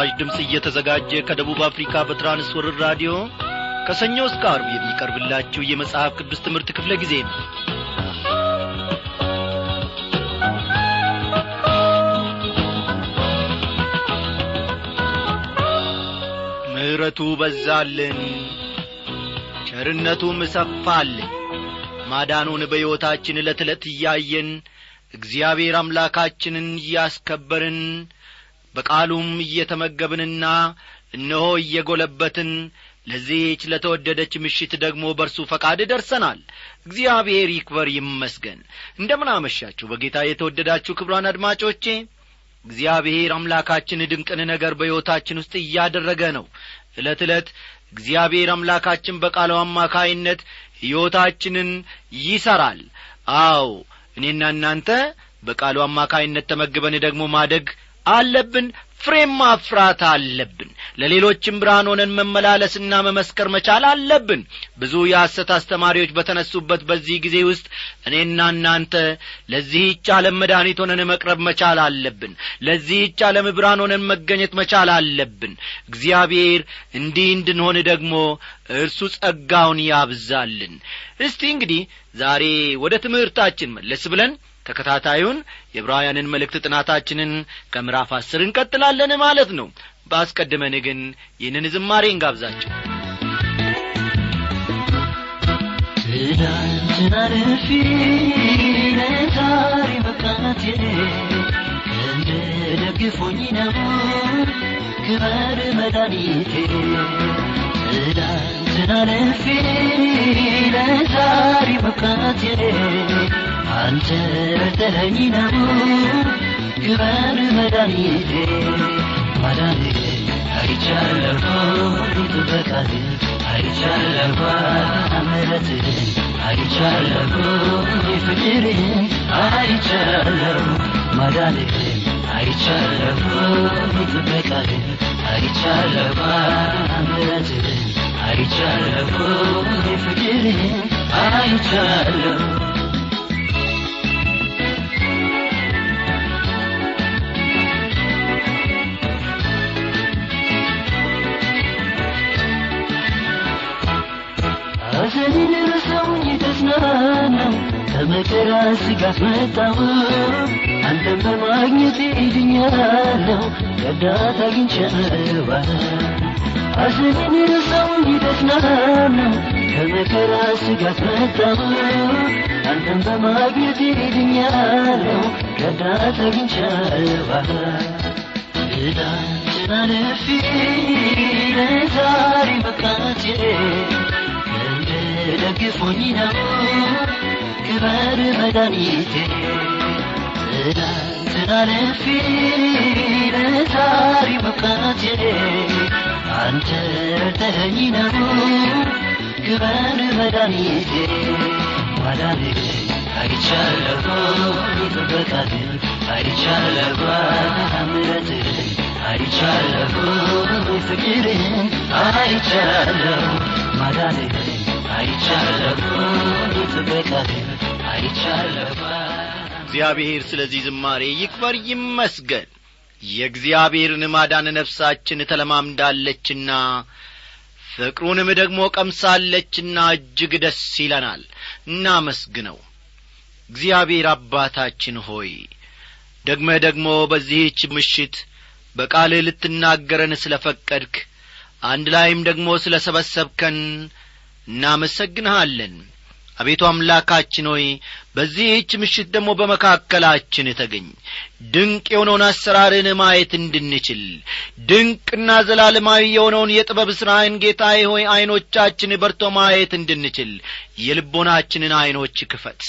ይህ ምስራች ድምፅ እየተዘጋጀ ከደቡብ አፍሪካ በትራንስወርር ራዲዮ ከሰኞ እስከ አርብ የሚቀርብላችሁ የመጽሐፍ ቅዱስ ትምህርት ክፍለ ጊዜ ነው። ምሕረቱ በዛልን ቸርነቱም ሰፋልን ማዳኑን በሕይወታችን ዕለት ዕለት እያየን እግዚአብሔር አምላካችንን እያስከበርን በቃሉም እየተመገብንና እነሆ እየጐለበትን ለዚህች ለተወደደች ምሽት ደግሞ በርሱ ፈቃድ ደርሰናል። እግዚአብሔር ይክበር ይመስገን። እንደምን አመሻችሁ በጌታ የተወደዳችሁ ክብሯን አድማጮቼ። እግዚአብሔር አምላካችን ድንቅን ነገር በሕይወታችን ውስጥ እያደረገ ነው። ዕለት ዕለት እግዚአብሔር አምላካችን በቃሉ አማካይነት ሕይወታችንን ይሠራል አው እኔና እናንተ በቃሉ አማካይነት ተመግበን ደግሞ ማደግ አለብን ፍሬም ማፍራት አለብን። ለሌሎችም ብርሃን ሆነን መመላለስና መመስከር መቻል አለብን። ብዙ የሐሰት አስተማሪዎች በተነሱበት በዚህ ጊዜ ውስጥ እኔና እናንተ ለዚህች ዓለም መድኃኒት ሆነን መቅረብ መቻል አለብን። ለዚህች ዓለም ብርሃን ሆነን መገኘት መቻል አለብን። እግዚአብሔር እንዲህ እንድንሆን ደግሞ እርሱ ጸጋውን ያብዛልን። እስቲ እንግዲህ ዛሬ ወደ ትምህርታችን መለስ ብለን ተከታታዩን የዕብራውያንን መልእክት ጥናታችንን ከምዕራፍ አስር እንቀጥላለን ማለት ነው። በአስቀድመን ግን ይህንን ዝማሬ እንጋብዛቸው ትናንትና ልፊ ለዛሬ መቃናቴ ደግፎኝ ነው ክበር መድኃኒቴ ልፊ ለዛሬ መቃናቴ አንተ ረድተኸኝ ነው ክበር መድኃኒቴ ማዳንህ አይቻለሁ ጥበቃህ አይቻለሁ ምሕረትህን አይቻለሁ ፍቅርህን አይቻለሁ ማዳንህን አይቻለሁ ፍቅርህን አይቻለሁ ስጋት መጣው አንተን በማግኘት ድኛለሁ ረዳት አግኝቻለሁ ሐዘንን ረሳውኝ ተጽናናው ከመከራ ስጋት መጣው አንተን በማግኘት ድኛለሁ ረዳት አግኝቻለሁ። ትናንትና ልፊ ለዛሬ መቃቴ ደግፎኝ ነው ክበር መድኃኒቴ ትናንትና ልፊ ለዛሬ መቃቴ አንተ ረድተኸኝ ነው ክበር መድኃኒቴ ማዳንህ አይቻለሁ ጥበቃህን አይቻለሁ ምሕረትህን አይቻለሁ ፍቅርህን አይቻለሁ ማዳንህን አይቻለሁ አይቻለሁ እግዚአብሔር ስለዚህ ዝማሬ ይክበር ይመስገን። የእግዚአብሔርን ማዳን ነፍሳችን ተለማምዳለችና ፍቅሩንም ደግሞ ቀምሳለችና እጅግ ደስ ይለናል። እናመስግነው። እግዚአብሔር አባታችን ሆይ ደግመህ ደግሞ በዚህች ምሽት በቃልህ ልትናገረን ስለ ፈቀድክ አንድ ላይም ደግሞ ስለ ሰበሰብከን እናመሰግንሃለን። አቤቱ አምላካችን ሆይ በዚህች ምሽት ደግሞ በመካከላችን ተገኝ። ድንቅ የሆነውን አሰራርህን ማየት እንድንችል ድንቅና ዘላለማዊ የሆነውን የጥበብ ሥራህን ጌታዬ ሆይ ዐይኖቻችን በርቶ ማየት እንድንችል የልቦናችንን ዐይኖች ክፈት።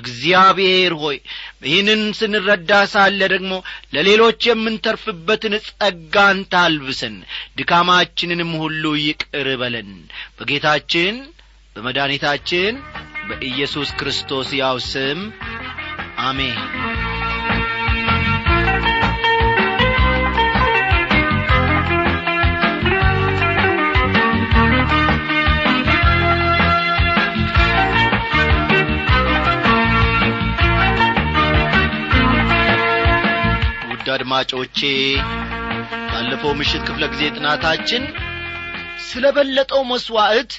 እግዚአብሔር ሆይ ይህንን ስንረዳ ሳለ ደግሞ ለሌሎች የምንተርፍበትን ጸጋን ታልብሰን ድካማችንንም ሁሉ ይቅር በለን። በጌታችን በመድኃኒታችን በኢየሱስ ክርስቶስ ያው ስም አሜን። አድማጮቼ ባለፈው ምሽት ክፍለ ጊዜ ጥናታችን ስለ በለጠው መሥዋዕት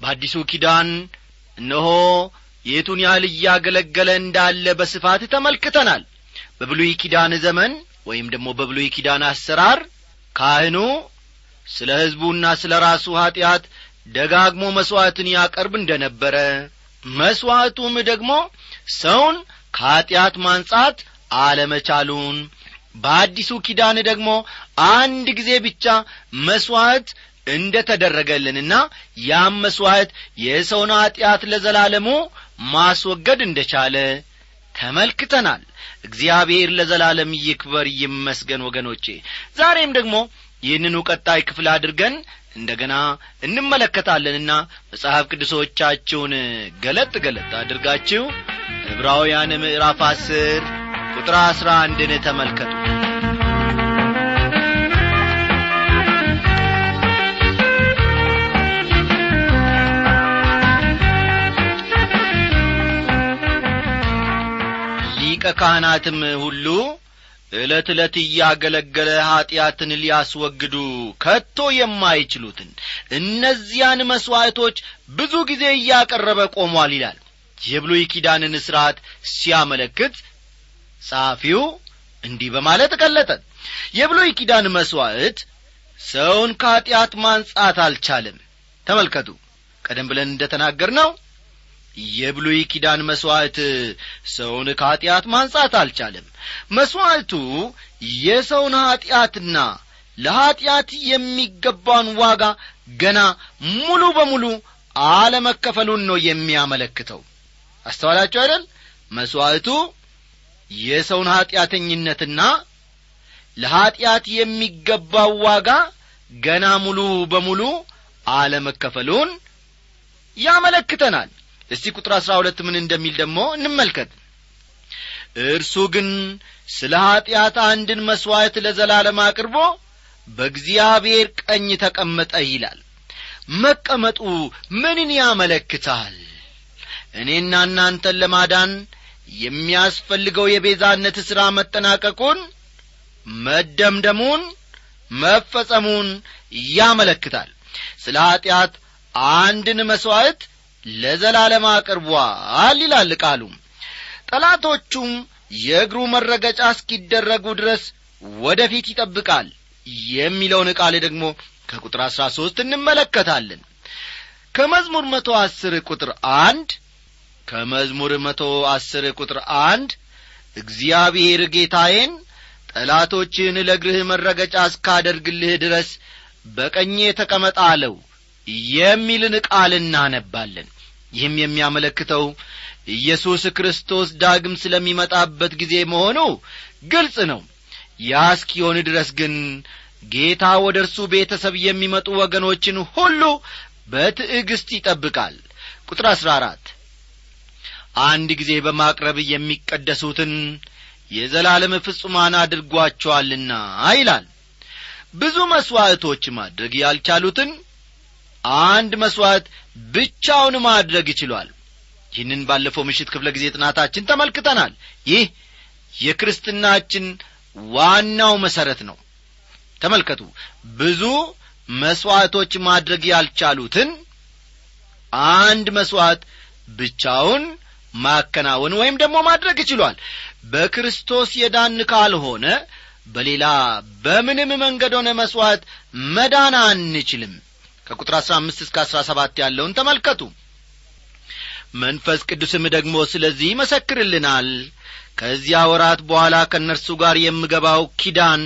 በአዲሱ ኪዳን እነሆ የቱን ያህል እያገለገለ እንዳለ በስፋት ተመልክተናል። በብሉይ ኪዳን ዘመን ወይም ደግሞ በብሉይ ኪዳን አሰራር ካህኑ ስለ ሕዝቡና ስለ ራሱ ኀጢአት ደጋግሞ መሥዋዕትን ያቀርብ እንደ ነበረ መሥዋዕቱም ደግሞ ሰውን ከኀጢአት ማንጻት አለመቻሉን በአዲሱ ኪዳን ደግሞ አንድ ጊዜ ብቻ መሥዋዕት እንደ ተደረገልንና ያም መሥዋዕት የሰውን ኀጢአት ለዘላለሙ ማስወገድ እንደ ቻለ ተመልክተናል። እግዚአብሔር ለዘላለም ይክበር ይመስገን ወገኖቼ። ዛሬም ደግሞ ይህንኑ ቀጣይ ክፍል አድርገን እንደገና እንመለከታለንና መጽሐፍ ቅዱሶቻችሁን ገለጥ ገለጥ አድርጋችሁ ዕብራውያን ምዕራፍ አስር ቁጥር አሥራ አንድን ተመልከቱ ሊቀ ካህናትም ሁሉ ዕለት ዕለት እያገለገለ ኀጢአትን ሊያስወግዱ ከቶ የማይችሉትን እነዚያን መሥዋዕቶች ብዙ ጊዜ እያቀረበ ቆሟል ይላል። የብሉይ ኪዳንን ሥርዓት ሲያመለክት ጸሐፊው እንዲህ በማለት ገለጠ። የብሉይ ኪዳን መሥዋዕት ሰውን ከኀጢአት ማንጻት አልቻለም። ተመልከቱ። ቀደም ብለን እንደ ተናገር ነው የብሉይ ኪዳን መሥዋዕት ሰውን ከኀጢአት ማንጻት አልቻለም። መሥዋዕቱ የሰውን ኀጢአትና ለኀጢአት የሚገባውን ዋጋ ገና ሙሉ በሙሉ አለመከፈሉን ነው የሚያመለክተው። አስተዋላችሁ አይደል? መሥዋዕቱ የሰውን ኀጢአተኝነትና ለኀጢአት የሚገባው ዋጋ ገና ሙሉ በሙሉ አለመከፈሉን ያመለክተናል እስቲ ቁጥር አሥራ ሁለት ምን እንደሚል ደግሞ እንመልከት። እርሱ ግን ስለ ኀጢአት አንድን መሥዋዕት ለዘላለም አቅርቦ በእግዚአብሔር ቀኝ ተቀመጠ ይላል። መቀመጡ ምንን ያመለክታል? እኔና እናንተን ለማዳን የሚያስፈልገው የቤዛነት ሥራ መጠናቀቁን መደምደሙን መፈጸሙን ያመለክታል። ስለ ኀጢአት አንድን መሥዋዕት ለዘላለም አቅርቧል ይላል ቃሉ። ጠላቶቹም የእግሩ መረገጫ እስኪደረጉ ድረስ ወደ ፊት ይጠብቃል የሚለውን ቃል ደግሞ ከቁጥር አሥራ ሦስት እንመለከታለን። ከመዝሙር መቶ አስር ቁጥር አንድ ከመዝሙር መቶ አስር ቁጥር አንድ እግዚአብሔር ጌታዬን ጠላቶችህን ለእግርህ መረገጫ እስካደርግልህ ድረስ በቀኜ ተቀመጥ አለው የሚልን ቃል እናነባለን። ይህም የሚያመለክተው ኢየሱስ ክርስቶስ ዳግም ስለሚመጣበት ጊዜ መሆኑ ግልጽ ነው። ያ እስኪሆን ድረስ ግን ጌታ ወደ እርሱ ቤተሰብ የሚመጡ ወገኖችን ሁሉ በትዕግስት ይጠብቃል። ቁጥር አሥራ አራት አንድ ጊዜ በማቅረብ የሚቀደሱትን የዘላለም ፍጹማን አድርጓቸዋልና ይላል። ብዙ መሥዋዕቶች ማድረግ ያልቻሉትን አንድ መሥዋዕት ብቻውን ማድረግ ይችሏል። ይህንን ባለፈው ምሽት ክፍለ ጊዜ ጥናታችን ተመልክተናል። ይህ የክርስትናችን ዋናው መሠረት ነው። ተመልከቱ ብዙ መሥዋዕቶች ማድረግ ያልቻሉትን አንድ መሥዋዕት ብቻውን ማከናወን ወይም ደግሞ ማድረግ ይችሏል። በክርስቶስ የዳን ካልሆነ በሌላ በምንም መንገድ ሆነ መሥዋዕት መዳን አንችልም ከቁጥር አሥራ አምስት እስከ አሥራ ሰባት ያለውን ተመልከቱ። መንፈስ ቅዱስም ደግሞ ስለዚህ ይመሰክርልናል። ከዚያ ወራት በኋላ ከእነርሱ ጋር የምገባው ኪዳን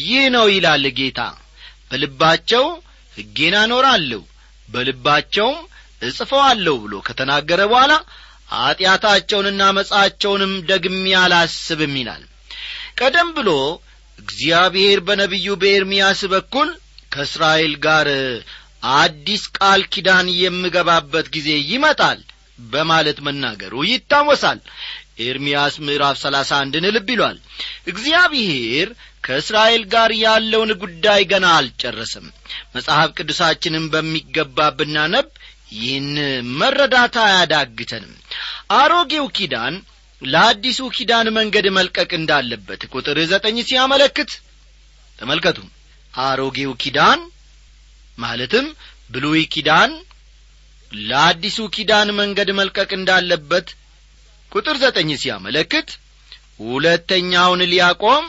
ይህ ነው ይላል ጌታ። በልባቸው ሕጌን አኖራለሁ በልባቸውም እጽፈዋለሁ ብሎ ከተናገረ በኋላ ኀጢአታቸውንና መጻቸውንም ደግሜ አላስብም ይላል። ቀደም ብሎ እግዚአብሔር በነቢዩ በኤርምያስ በኩል ከእስራኤል ጋር አዲስ ቃል ኪዳን የምገባበት ጊዜ ይመጣል በማለት መናገሩ ይታወሳል። ኤርምያስ ምዕራፍ ሰላሳ አንድን ልብ ይሏል። እግዚአብሔር ከእስራኤል ጋር ያለውን ጉዳይ ገና አልጨረስም መጽሐፍ ቅዱሳችንን በሚገባ ብናነብ ይህን መረዳት አያዳግተንም። አሮጌው ኪዳን ለአዲሱ ኪዳን መንገድ መልቀቅ እንዳለበት ቁጥር ዘጠኝ ሲያመለክት ተመልከቱ። አሮጌው ኪዳን ማለትም ብሉይ ኪዳን ለአዲሱ ኪዳን መንገድ መልቀቅ እንዳለበት ቁጥር ዘጠኝ ሲያመለክት ሁለተኛውን ሊያቆም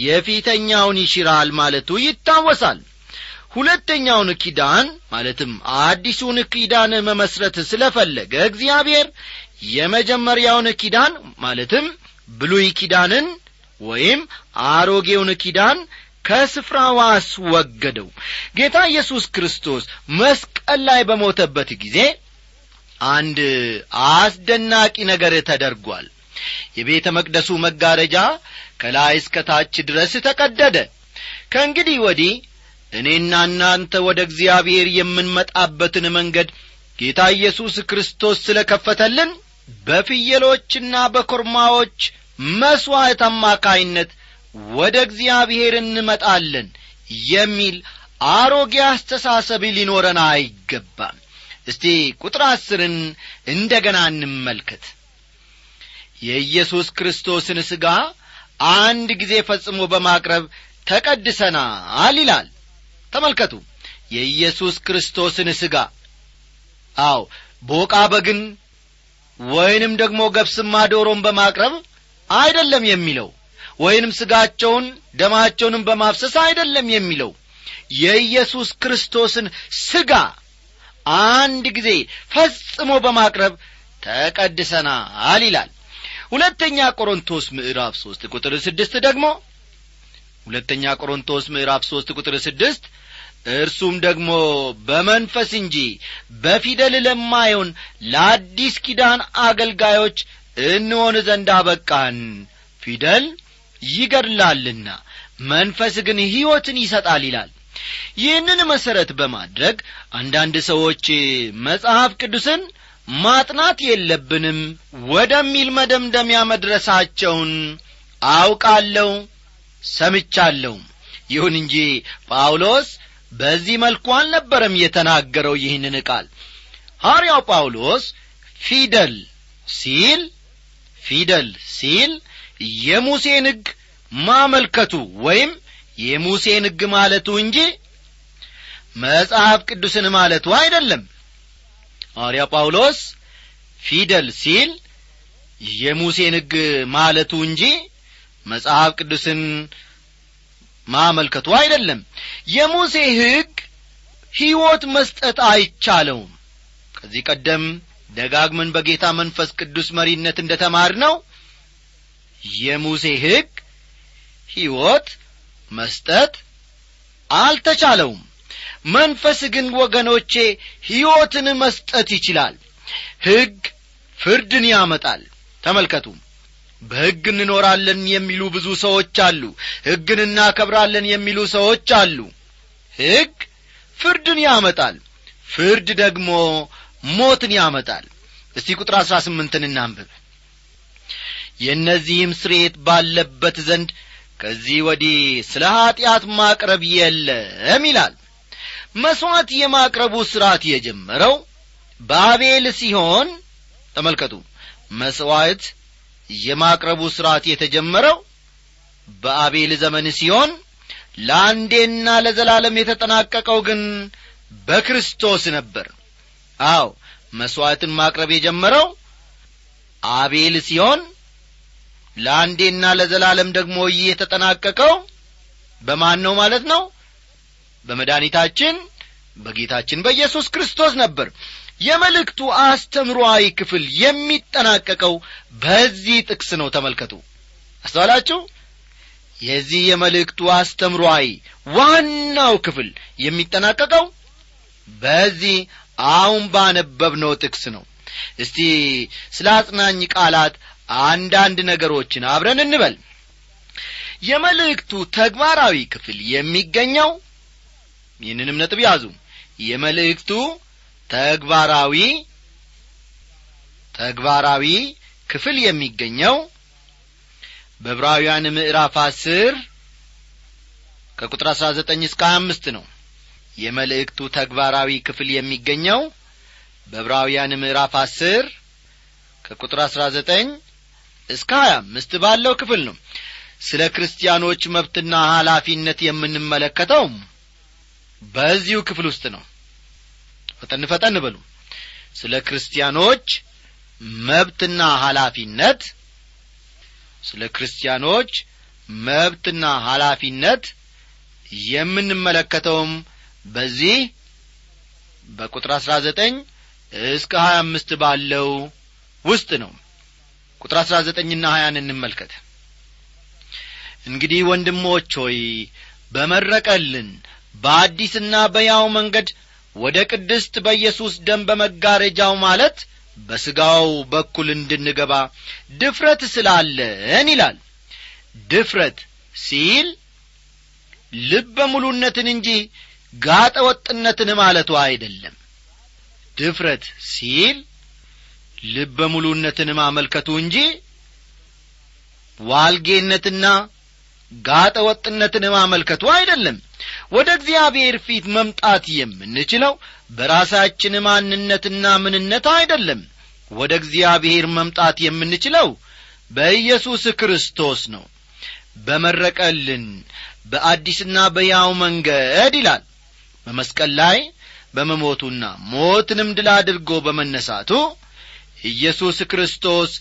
የፊተኛውን ይሽራል ማለቱ ይታወሳል። ሁለተኛውን ኪዳን ማለትም አዲሱን ኪዳን መመስረት ስለፈለገ እግዚአብሔር የመጀመሪያውን ኪዳን ማለትም ብሉይ ኪዳንን ወይም አሮጌውን ኪዳን ከስፍራው አስወገደው። ጌታ ኢየሱስ ክርስቶስ መስቀል ላይ በሞተበት ጊዜ አንድ አስደናቂ ነገር ተደርጓል። የቤተ መቅደሱ መጋረጃ ከላይ እስከ ታች ድረስ ተቀደደ። ከእንግዲህ ወዲህ እኔና እናንተ ወደ እግዚአብሔር የምንመጣበትን መንገድ ጌታ ኢየሱስ ክርስቶስ ስለ ከፈተልን በፍየሎችና በኮርማዎች መሥዋዕት አማካይነት ወደ እግዚአብሔር እንመጣለን የሚል አሮጌ አስተሳሰብ ሊኖረን አይገባም። እስቲ ቁጥር አስርን እንደ ገና እንመልከት። የኢየሱስ ክርስቶስን ሥጋ አንድ ጊዜ ፈጽሞ በማቅረብ ተቀድሰናል ይላል። ተመልከቱ። የኢየሱስ ክርስቶስን ሥጋ አው ቦቃ በግን ወይንም ደግሞ ገብስማ ዶሮን በማቅረብ አይደለም የሚለው ወይንም ሥጋቸውን ደማቸውንም በማፍሰስ አይደለም የሚለው። የኢየሱስ ክርስቶስን ሥጋ አንድ ጊዜ ፈጽሞ በማቅረብ ተቀድሰናል ይላል። ሁለተኛ ቆሮንቶስ ምዕራፍ ሦስት ቁጥር ስድስት ደግሞ ሁለተኛ ቆሮንቶስ ምዕራፍ ሦስት ቁጥር ስድስት እርሱም ደግሞ በመንፈስ እንጂ በፊደል ለማየውን ለአዲስ ኪዳን አገልጋዮች እንሆን ዘንድ አበቃን። ፊደል ይገድላልና መንፈስ ግን ሕይወትን ይሰጣል ይላል። ይህንን መሠረት በማድረግ አንዳንድ ሰዎች መጽሐፍ ቅዱስን ማጥናት የለብንም ወደሚል መደምደሚያ መድረሳቸውን አውቃለሁ ሰምቻለሁ። ይሁን እንጂ ጳውሎስ በዚህ መልኩ አልነበረም የተናገረው ይህንን ቃል። ሐርያው ጳውሎስ ፊደል ሲል ፊደል ሲል የሙሴን ሕግ ማመልከቱ ወይም የሙሴን ሕግ ማለቱ እንጂ መጽሐፍ ቅዱስን ማለቱ አይደለም። ሐዋርያ ጳውሎስ ፊደል ሲል የሙሴን ሕግ ማለቱ እንጂ መጽሐፍ ቅዱስን ማመልከቱ አይደለም። የሙሴ ሕግ ሕይወት መስጠት አይቻለውም። ከዚህ ቀደም ደጋግመን በጌታ መንፈስ ቅዱስ መሪነት እንደ ተማር ነው የሙሴ ሕግ ሕይወት መስጠት አልተቻለውም። መንፈስ ግን ወገኖቼ ሕይወትን መስጠት ይችላል። ሕግ ፍርድን ያመጣል። ተመልከቱ። በሕግ እንኖራለን የሚሉ ብዙ ሰዎች አሉ። ሕግን እናከብራለን የሚሉ ሰዎች አሉ። ሕግ ፍርድን ያመጣል። ፍርድ ደግሞ ሞትን ያመጣል። እስቲ ቁጥር አሥራ ስምንትን እናንብብ የእነዚህም ስርየት ባለበት ዘንድ ከዚህ ወዲህ ስለ ኀጢአት ማቅረብ የለም ይላል። መሥዋዕት የማቅረቡ ሥርዓት የጀመረው በአቤል ሲሆን ተመልከቱ መሥዋዕት የማቅረቡ ሥርዓት የተጀመረው በአቤል ዘመን ሲሆን ለአንዴና ለዘላለም የተጠናቀቀው ግን በክርስቶስ ነበር። አው መሥዋዕትን ማቅረብ የጀመረው አቤል ሲሆን ለአንዴና ለዘላለም ደግሞ ይህ የተጠናቀቀው በማን ነው ማለት ነው? በመድኃኒታችን በጌታችን በኢየሱስ ክርስቶስ ነበር። የመልእክቱ አስተምሮአዊ ክፍል የሚጠናቀቀው በዚህ ጥቅስ ነው። ተመልከቱ። አስተዋላችሁ? የዚህ የመልእክቱ አስተምሮአዊ ዋናው ክፍል የሚጠናቀቀው በዚህ አሁን ባነበብነው ጥቅስ ነው። እስቲ ስለ አጽናኝ ቃላት አንዳንድ ነገሮችን አብረን እንበል። የመልእክቱ ተግባራዊ ክፍል የሚገኘው ይህንንም ነጥብ ያዙ። የመልእክቱ ተግባራዊ ተግባራዊ ክፍል የሚገኘው በዕብራውያን ምዕራፍ አስር ከቁጥር አሥራ ዘጠኝ እስከ አምስት ነው። የመልእክቱ ተግባራዊ ክፍል የሚገኘው በዕብራውያን ምዕራፍ አስር ከቁጥር አሥራ ዘጠኝ እስከ ሀያ አምስት ባለው ክፍል ነው። ስለ ክርስቲያኖች መብትና ኃላፊነት የምንመለከተው በዚሁ ክፍል ውስጥ ነው። ፈጠን ፈጠን በሉ። ስለ ክርስቲያኖች መብትና ኃላፊነት ስለ ክርስቲያኖች መብትና ኃላፊነት የምንመለከተውም በዚህ በቁጥር አሥራ ዘጠኝ እስከ ሀያ አምስት ባለው ውስጥ ነው ቁጥር አሥራ ዘጠኝና ሀያን እንመልከት። እንግዲህ ወንድሞች ሆይ በመረቀልን በአዲስና በያው መንገድ ወደ ቅድስት በኢየሱስ ደም በመጋረጃው ማለት በሥጋው በኩል እንድንገባ ድፍረት ስላለን ይላል። ድፍረት ሲል ልበ ሙሉነትን እንጂ ጋጠ ወጥነትን ማለቱ አይደለም። ድፍረት ሲል ልበ ሙሉነትን ማመልከቱ እንጂ ዋልጌነትና ጋጠ ወጥነትን ማመልከቱ አይደለም። ወደ እግዚአብሔር ፊት መምጣት የምንችለው በራሳችን ማንነትና ምንነት አይደለም። ወደ እግዚአብሔር መምጣት የምንችለው በኢየሱስ ክርስቶስ ነው። በመረቀልን በአዲስና በያው መንገድ ይላል። በመስቀል ላይ በመሞቱና ሞትንም ድል አድርጎ በመነሳቱ ኢየሱስ ክርስቶስ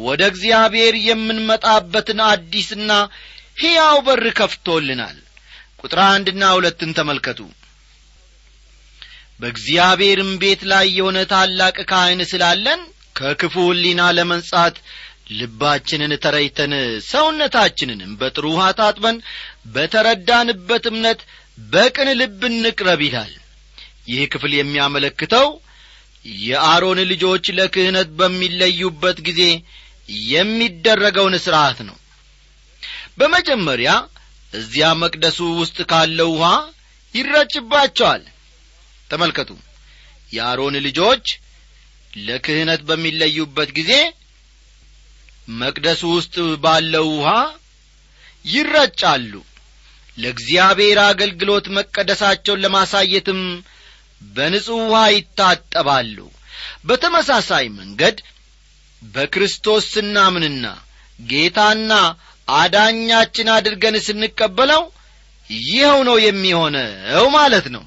ወደ እግዚአብሔር የምንመጣበትን አዲስና ሕያው በር ከፍቶልናል። ቁጥር አንድና ሁለትን ተመልከቱ። በእግዚአብሔርም ቤት ላይ የሆነ ታላቅ ካህን ስላለን ከክፉ ሕሊና ለመንጻት ልባችንን ተረይተን ሰውነታችንንም በጥሩ ውሃ ታጥበን በተረዳንበት እምነት በቅን ልብ እንቅረብ ይላል። ይህ ክፍል የሚያመለክተው የአሮን ልጆች ለክህነት በሚለዩበት ጊዜ የሚደረገውን ሥርዓት ነው። በመጀመሪያ እዚያ መቅደሱ ውስጥ ካለው ውሃ ይረጭባቸዋል። ተመልከቱ። የአሮን ልጆች ለክህነት በሚለዩበት ጊዜ መቅደሱ ውስጥ ባለው ውሃ ይረጫሉ። ለእግዚአብሔር አገልግሎት መቀደሳቸውን ለማሳየትም በንጹሕ ውሃ ይታጠባሉ። በተመሳሳይ መንገድ በክርስቶስ ስናምንና ጌታና አዳኛችን አድርገን ስንቀበለው ይኸው ነው የሚሆነው ማለት ነው።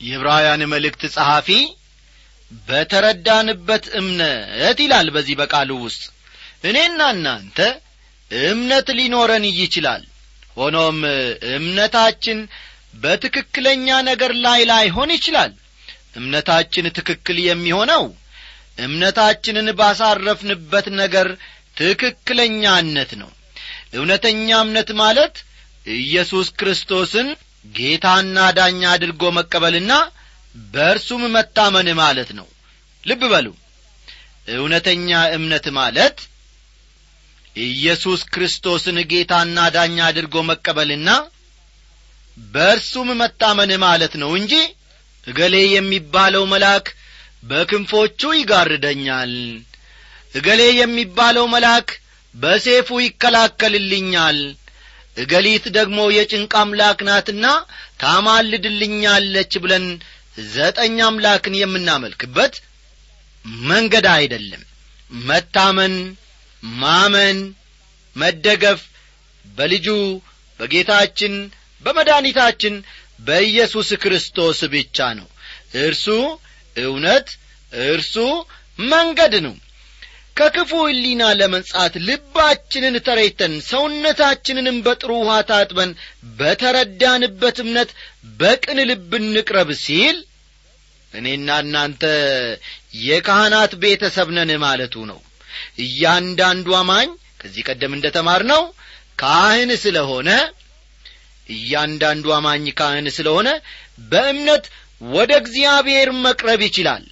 የዕብራውያን መልእክት ጸሐፊ በተረዳንበት እምነት ይላል በዚህ በቃሉ ውስጥ እኔና እናንተ እምነት ሊኖረን ይችላል። ሆኖም እምነታችን በትክክለኛ ነገር ላይ ላይሆን ይችላል እምነታችን ትክክል የሚሆነው እምነታችንን ባሳረፍንበት ነገር ትክክለኛነት ነው። እውነተኛ እምነት ማለት ኢየሱስ ክርስቶስን ጌታና ዳኛ አድርጎ መቀበልና በእርሱም መታመን ማለት ነው። ልብ በሉ። እውነተኛ እምነት ማለት ኢየሱስ ክርስቶስን ጌታና ዳኛ አድርጎ መቀበልና በእርሱም መታመን ማለት ነው እንጂ እገሌ የሚባለው መልአክ በክንፎቹ ይጋርደኛል። እገሌ የሚባለው መልአክ በሴፉ ይከላከልልኛል። እገሊት ደግሞ የጭንቅ አምላክ ናትና ታማልድልኛለች ብለን ዘጠኝ አምላክን የምናመልክበት መንገድ አይደለም። መታመን ማመን መደገፍ በልጁ በጌታችን በመድኃኒታችን በኢየሱስ ክርስቶስ ብቻ ነው። እርሱ እውነት እርሱ መንገድ ነው። ከክፉ ሕሊና ለመንጻት ልባችንን ተረይተን ሰውነታችንንም በጥሩ ውሃ ታጥበን በተረዳንበት እምነት በቅን ልብ እንቅረብ ሲል እኔና እናንተ የካህናት ቤተሰብ ነን ማለቱ ነው። እያንዳንዱ አማኝ ከዚህ ቀደም እንደ ተማር ነው ካህን ስለሆነ እያንዳንዱ አማኝ ካህን ስለሆነ በእምነት ወደ እግዚአብሔር መቅረብ ይችላል።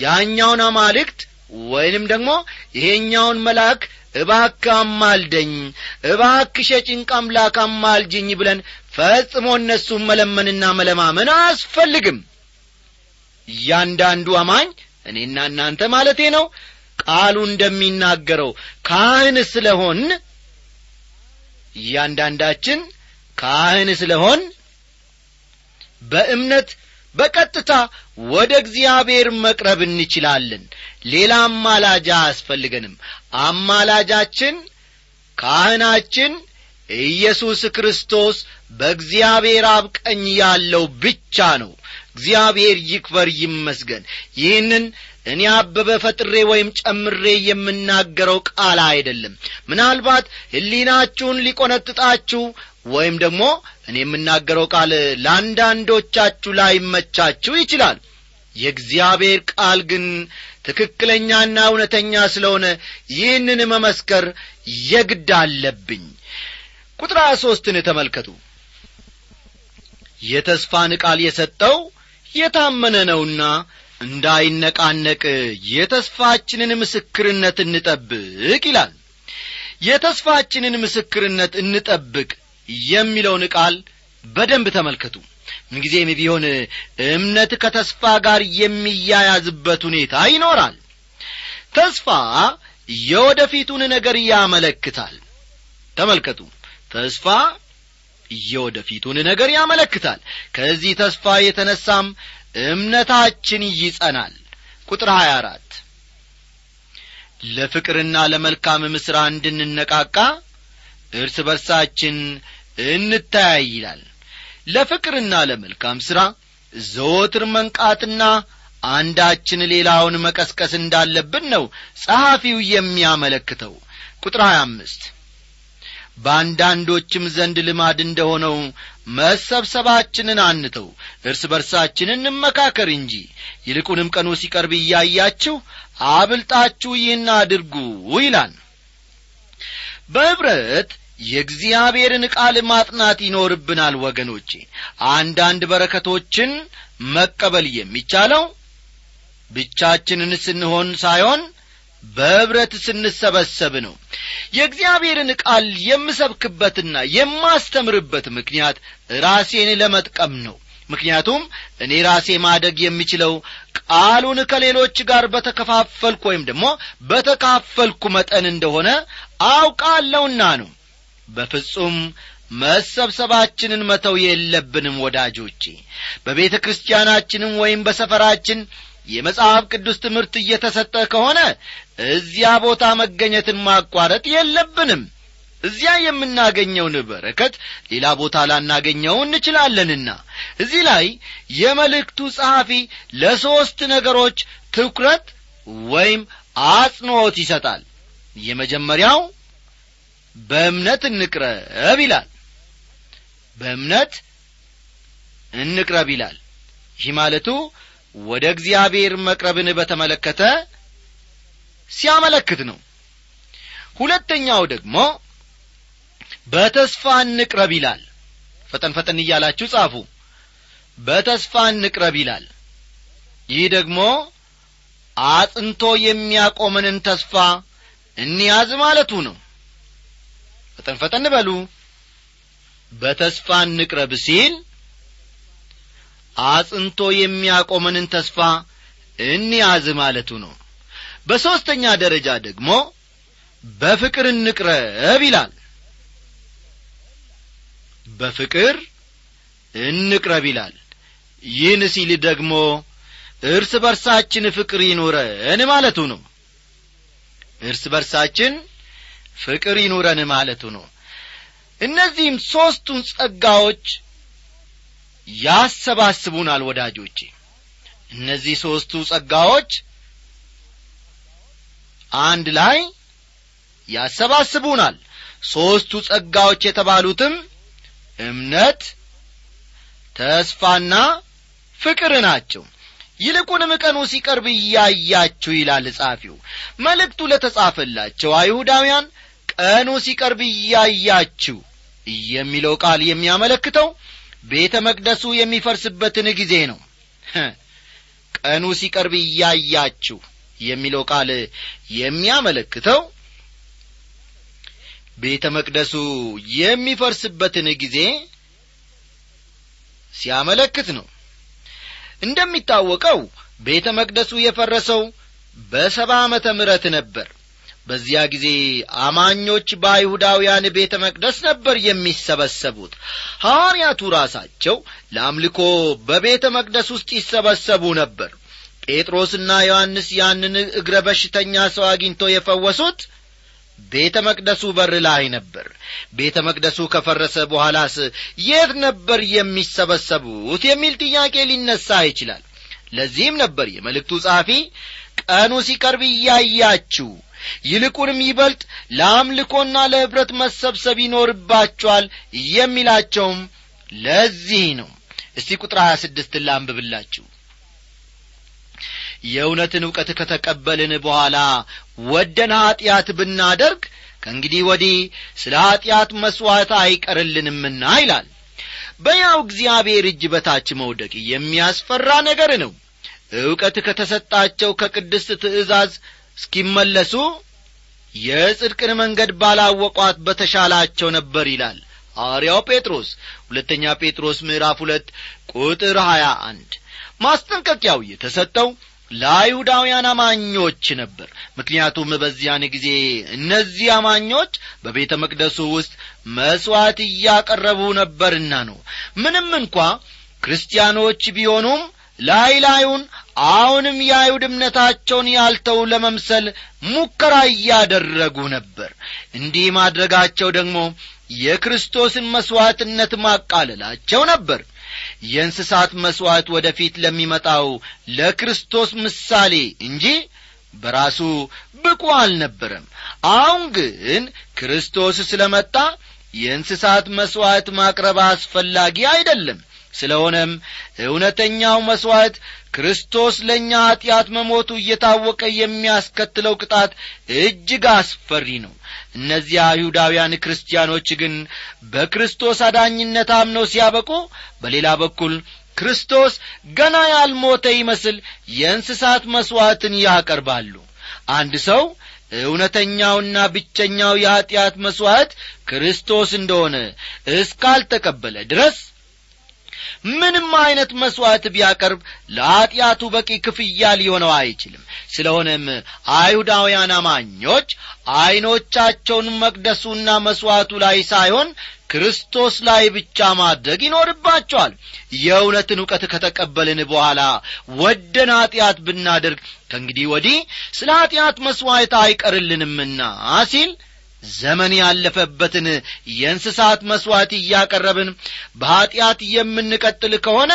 ያኛውን አማልክት ወይንም ደግሞ ይሄኛውን መልአክ እባክ አማልደኝ እባክ ሸጭንቅ አምላክ አማልጅኝ ብለን ፈጽሞ እነሱን መለመንና መለማመን አያስፈልግም። እያንዳንዱ አማኝ እኔና እናንተ ማለቴ ነው ቃሉ እንደሚናገረው ካህን ስለሆን እያንዳንዳችን ካህን ስለሆን በእምነት በቀጥታ ወደ እግዚአብሔር መቅረብ እንችላለን። ሌላ አማላጃ አያስፈልገንም። አማላጃችን ካህናችን ኢየሱስ ክርስቶስ በእግዚአብሔር አብ ቀኝ ያለው ብቻ ነው። እግዚአብሔር ይክበር ይመስገን። ይህንን እኔ አበበ ፈጥሬ ወይም ጨምሬ የምናገረው ቃል አይደለም። ምናልባት ሕሊናችሁን ሊቈነጥጣችሁ ወይም ደግሞ እኔ የምናገረው ቃል ለአንዳንዶቻችሁ ላይመቻችሁ ይችላል። የእግዚአብሔር ቃል ግን ትክክለኛና እውነተኛ ስለሆነ ይህንን መመስከር የግድ አለብኝ። ቁጥር ሀያ ሦስትን ተመልከቱ። የተስፋን ቃል የሰጠው የታመነ ነውና እንዳይነቃነቅ የተስፋችንን ምስክርነት እንጠብቅ ይላል። የተስፋችንን ምስክርነት እንጠብቅ የሚለውን ቃል በደንብ ተመልከቱ። ምንጊዜም ቢሆን እምነት ከተስፋ ጋር የሚያያዝበት ሁኔታ ይኖራል። ተስፋ የወደፊቱን ነገር ያመለክታል። ተመልከቱ። ተስፋ የወደፊቱን ነገር ያመለክታል። ከዚህ ተስፋ የተነሳም እምነታችን ይጸናል። ቁጥር 24 ለፍቅርና ለመልካም ምሥራ እንድንነቃቃ እርስ በርሳችን እንታያይ ይላል። ለፍቅርና ለመልካም ሥራ ዘወትር መንቃትና አንዳችን ሌላውን መቀስቀስ እንዳለብን ነው ጸሐፊው የሚያመለክተው። ቁጥር 25 በአንዳንዶችም ዘንድ ልማድ እንደሆነው መሰብሰባችንን አንተው እርስ በርሳችን እንመካከር እንጂ። ይልቁንም ቀኑ ሲቀርብ እያያችሁ አብልጣችሁ ይህን አድርጉ ይላል። በኅብረት የእግዚአብሔርን ቃል ማጥናት ይኖርብናል ወገኖቼ። አንዳንድ በረከቶችን መቀበል የሚቻለው ብቻችንን ስንሆን ሳይሆን በኅብረት ስንሰበሰብ ነው። የእግዚአብሔርን ቃል የምሰብክበትና የማስተምርበት ምክንያት ራሴን ለመጥቀም ነው። ምክንያቱም እኔ ራሴ ማደግ የሚችለው ቃሉን ከሌሎች ጋር በተከፋፈልኩ ወይም ደግሞ በተካፈልኩ መጠን እንደሆነ አውቃለሁና ነው በፍጹም መሰብሰባችንን መተው የለብንም ወዳጆቼ። በቤተ ክርስቲያናችንም ወይም በሰፈራችን የመጽሐፍ ቅዱስ ትምህርት እየተሰጠ ከሆነ እዚያ ቦታ መገኘትን ማቋረጥ የለብንም። እዚያ የምናገኘውን በረከት ሌላ ቦታ ላናገኘው እንችላለንና። እዚህ ላይ የመልእክቱ ጸሐፊ ለሦስት ነገሮች ትኩረት ወይም አጽንዖት ይሰጣል። የመጀመሪያው በእምነት እንቅረብ ይላል። በእምነት እንቅረብ ይላል። ይህ ማለቱ ወደ እግዚአብሔር መቅረብን በተመለከተ ሲያመለክት ነው። ሁለተኛው ደግሞ በተስፋ እንቅረብ ይላል። ፈጠን ፈጠን እያላችሁ ጻፉ። በተስፋ እንቅረብ ይላል። ይህ ደግሞ አጥንቶ የሚያቆመንን ተስፋ እንያዝ ማለቱ ነው ፈጠን ፈጠን በሉ። በተስፋ እንቅረብ ሲል አጽንቶ የሚያቆመንን ተስፋ እንያዝ ማለቱ ነው። በሦስተኛ ደረጃ ደግሞ በፍቅር እንቅረብ ይላል። በፍቅር እንቅረብ ይላል። ይህን ሲል ደግሞ እርስ በርሳችን ፍቅር ይኑረን ማለቱ ነው። እርስ በርሳችን ፍቅር ይኑረን ማለቱ ነው። እነዚህም ሦስቱን ጸጋዎች ያሰባስቡናል ወዳጆቼ። እነዚህ ሦስቱ ጸጋዎች አንድ ላይ ያሰባስቡናል። ሦስቱ ጸጋዎች የተባሉትም እምነት ተስፋና ፍቅር ናቸው። ይልቁንም ቀኑ ሲቀርብ እያያችሁ ይላል ጻፊው። መልእክቱ ለተጻፈላቸው አይሁዳውያን ቀኑ ሲቀርብ እያያችሁ የሚለው ቃል የሚያመለክተው ቤተ መቅደሱ የሚፈርስበትን ጊዜ ነው። ቀኑ ሲቀርብ እያያችሁ የሚለው ቃል የሚያመለክተው ቤተ መቅደሱ የሚፈርስበትን ጊዜ ሲያመለክት ነው። እንደሚታወቀው ቤተ መቅደሱ የፈረሰው በሰባ ዓመተ ምረት ነበር በዚያ ጊዜ አማኞች በአይሁዳውያን ቤተ መቅደስ ነበር የሚሰበሰቡት። ሐዋርያቱ ራሳቸው ለአምልኮ በቤተ መቅደስ ውስጥ ይሰበሰቡ ነበር። ጴጥሮስና ዮሐንስ ያንን እግረ በሽተኛ ሰው አግኝቶ የፈወሱት ቤተ መቅደሱ በር ላይ ነበር። ቤተ መቅደሱ ከፈረሰ በኋላስ የት ነበር የሚሰበሰቡት የሚል ጥያቄ ሊነሳ ይችላል። ለዚህም ነበር የመልእክቱ ጸሐፊ ቀኑ ሲቀርብ እያያችሁ ይልቁንም ይበልጥ ለአምልኮና ለኅብረት መሰብሰብ ይኖርባቸዋል የሚላቸውም ለዚህ ነው። እስቲ ቁጥር ሀያ ስድስትን ላንብብላችሁ። የእውነትን ዕውቀት ከተቀበልን በኋላ ወደን ኀጢአት ብናደርግ ከእንግዲህ ወዲህ ስለ ኀጢአት መሥዋዕት አይቀርልንምና ይላል። በያው እግዚአብሔር እጅ በታች መውደቅ የሚያስፈራ ነገር ነው። ዕውቀት ከተሰጣቸው ከቅድስት ትእዛዝ እስኪመለሱ የጽድቅን መንገድ ባላወቋት በተሻላቸው ነበር ይላል ሐዋርያው ጴጥሮስ። ሁለተኛ ጴጥሮስ ምዕራፍ ሁለት ቁጥር ሀያ አንድ ማስጠንቀቂያው የተሰጠው ለአይሁዳውያን አማኞች ነበር። ምክንያቱም በዚያን ጊዜ እነዚህ አማኞች በቤተ መቅደሱ ውስጥ መሥዋዕት እያቀረቡ ነበርና ነው። ምንም እንኳ ክርስቲያኖች ቢሆኑም ላይ ላዩን አሁንም የአይሁድ እምነታቸውን ያልተው ለመምሰል ሙከራ እያደረጉ ነበር። እንዲህ ማድረጋቸው ደግሞ የክርስቶስን መሥዋዕትነት ማቃለላቸው ነበር። የእንስሳት መሥዋዕት ወደ ፊት ለሚመጣው ለክርስቶስ ምሳሌ እንጂ በራሱ ብቁ አልነበረም። አሁን ግን ክርስቶስ ስለ መጣ የእንስሳት መሥዋዕት ማቅረብ አስፈላጊ አይደለም። ስለሆነም እውነተኛው መሥዋዕት ክርስቶስ ለእኛ ኀጢአት መሞቱ እየታወቀ የሚያስከትለው ቅጣት እጅግ አስፈሪ ነው። እነዚያ አይሁዳውያን ክርስቲያኖች ግን በክርስቶስ አዳኝነት አምነው ሲያበቁ በሌላ በኩል ክርስቶስ ገና ያልሞተ ይመስል የእንስሳት መሥዋዕትን ያቀርባሉ። አንድ ሰው እውነተኛውና ብቸኛው የኀጢአት መሥዋዕት ክርስቶስ እንደሆነ እስካልተቀበለ ድረስ ምንም አይነት መሥዋዕት ቢያቀርብ ለኀጢአቱ በቂ ክፍያ ሊሆነው አይችልም። ስለሆነም አይሁዳውያን አማኞች ዐይኖቻቸውን መቅደሱና መሥዋዕቱ ላይ ሳይሆን ክርስቶስ ላይ ብቻ ማድረግ ይኖርባቸዋል። የእውነትን ዕውቀት ከተቀበልን በኋላ ወደን ኀጢአት ብናደርግ ከእንግዲህ ወዲህ ስለ ኀጢአት መሥዋዕት አይቀርልንምና ሲል ዘመን ያለፈበትን የእንስሳት መሥዋዕት እያቀረብን በኀጢአት የምንቀጥል ከሆነ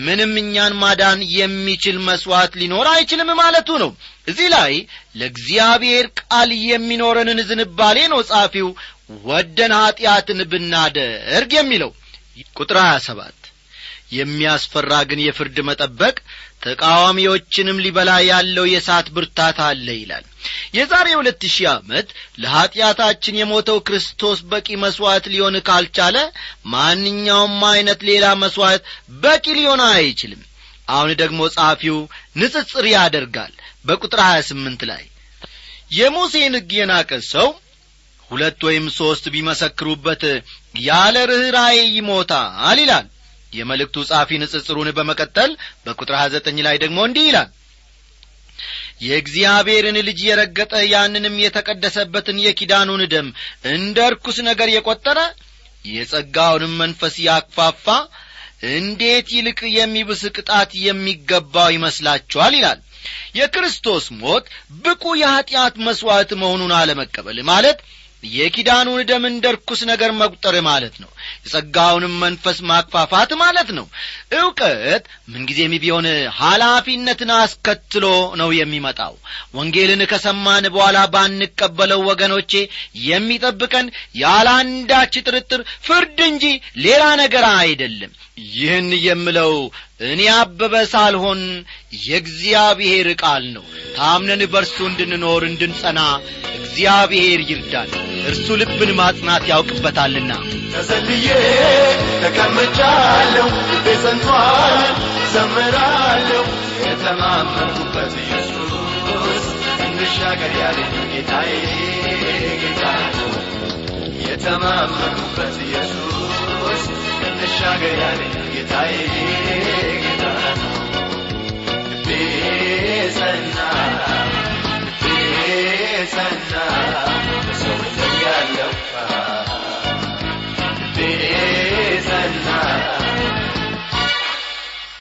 ምንም እኛን ማዳን የሚችል መሥዋዕት ሊኖር አይችልም ማለቱ ነው። እዚህ ላይ ለእግዚአብሔር ቃል የሚኖረንን ዝንባሌ ነው ጻፊው ወደን ኀጢአትን ብናደርግ የሚለው ቁጥር ሀያ ሰባት የሚያስፈራ ግን የፍርድ መጠበቅ ተቃዋሚዎችንም ሊበላ ያለው የእሳት ብርታት አለ ይላል። የዛሬ ሁለት ሺህ ዓመት ለኀጢአታችን የሞተው ክርስቶስ በቂ መሥዋዕት ሊሆን ካልቻለ ማንኛውም ዐይነት ሌላ መሥዋዕት በቂ ሊሆን አይችልም። አሁን ደግሞ ጸሐፊው ንጽጽር ያደርጋል። በቁጥር ሀያ ስምንት ላይ የሙሴን ሕግ የናቀ ሰው ሁለት ወይም ሦስት ቢመሰክሩበት ያለ ርኅራዬ ይሞታል ይላል የመልእክቱ ጻፊ ንጽጽሩን በመቀጠል በቁጥር 29 ላይ ደግሞ እንዲህ ይላል። የእግዚአብሔርን ልጅ የረገጠ ያንንም የተቀደሰበትን የኪዳኑን ደም እንደ ርኩስ ነገር የቈጠረ የጸጋውንም መንፈስ ያክፋፋ እንዴት ይልቅ የሚብስ ቅጣት የሚገባው ይመስላችኋል? ይላል። የክርስቶስ ሞት ብቁ የኀጢአት መሥዋዕት መሆኑን አለመቀበል ማለት የኪዳኑን ደም እንደ ርኩስ ነገር መቁጠር ማለት ነው። የጸጋውንም መንፈስ ማክፋፋት ማለት ነው። ዕውቀት ምንጊዜም ቢሆን ኃላፊነትን አስከትሎ ነው የሚመጣው። ወንጌልን ከሰማን በኋላ ባንቀበለው ወገኖቼ የሚጠብቀን ያለ አንዳች ጥርጥር ፍርድ እንጂ ሌላ ነገር አይደለም። ይህን የምለው እኔ አበበ ሳልሆን የእግዚአብሔር ቃል ነው። ታምነን በርሱ እንድንኖር እንድንጸና እግዚአብሔር ይርዳል እርሱ ልብን ማጽናት ያውቅበታልና። ተሰልዬ ተቀምጫለሁ ልቤ ዘምራለሁ። የተማመንኩበት ኢየሱስ እንሻገር ያለኝ ጌታዬ ጌታ የተማመንኩበት ኢየሱስ ያለኝ ጌታዬ ጌታ ነው ልቤ ጸና ልቤ ጸና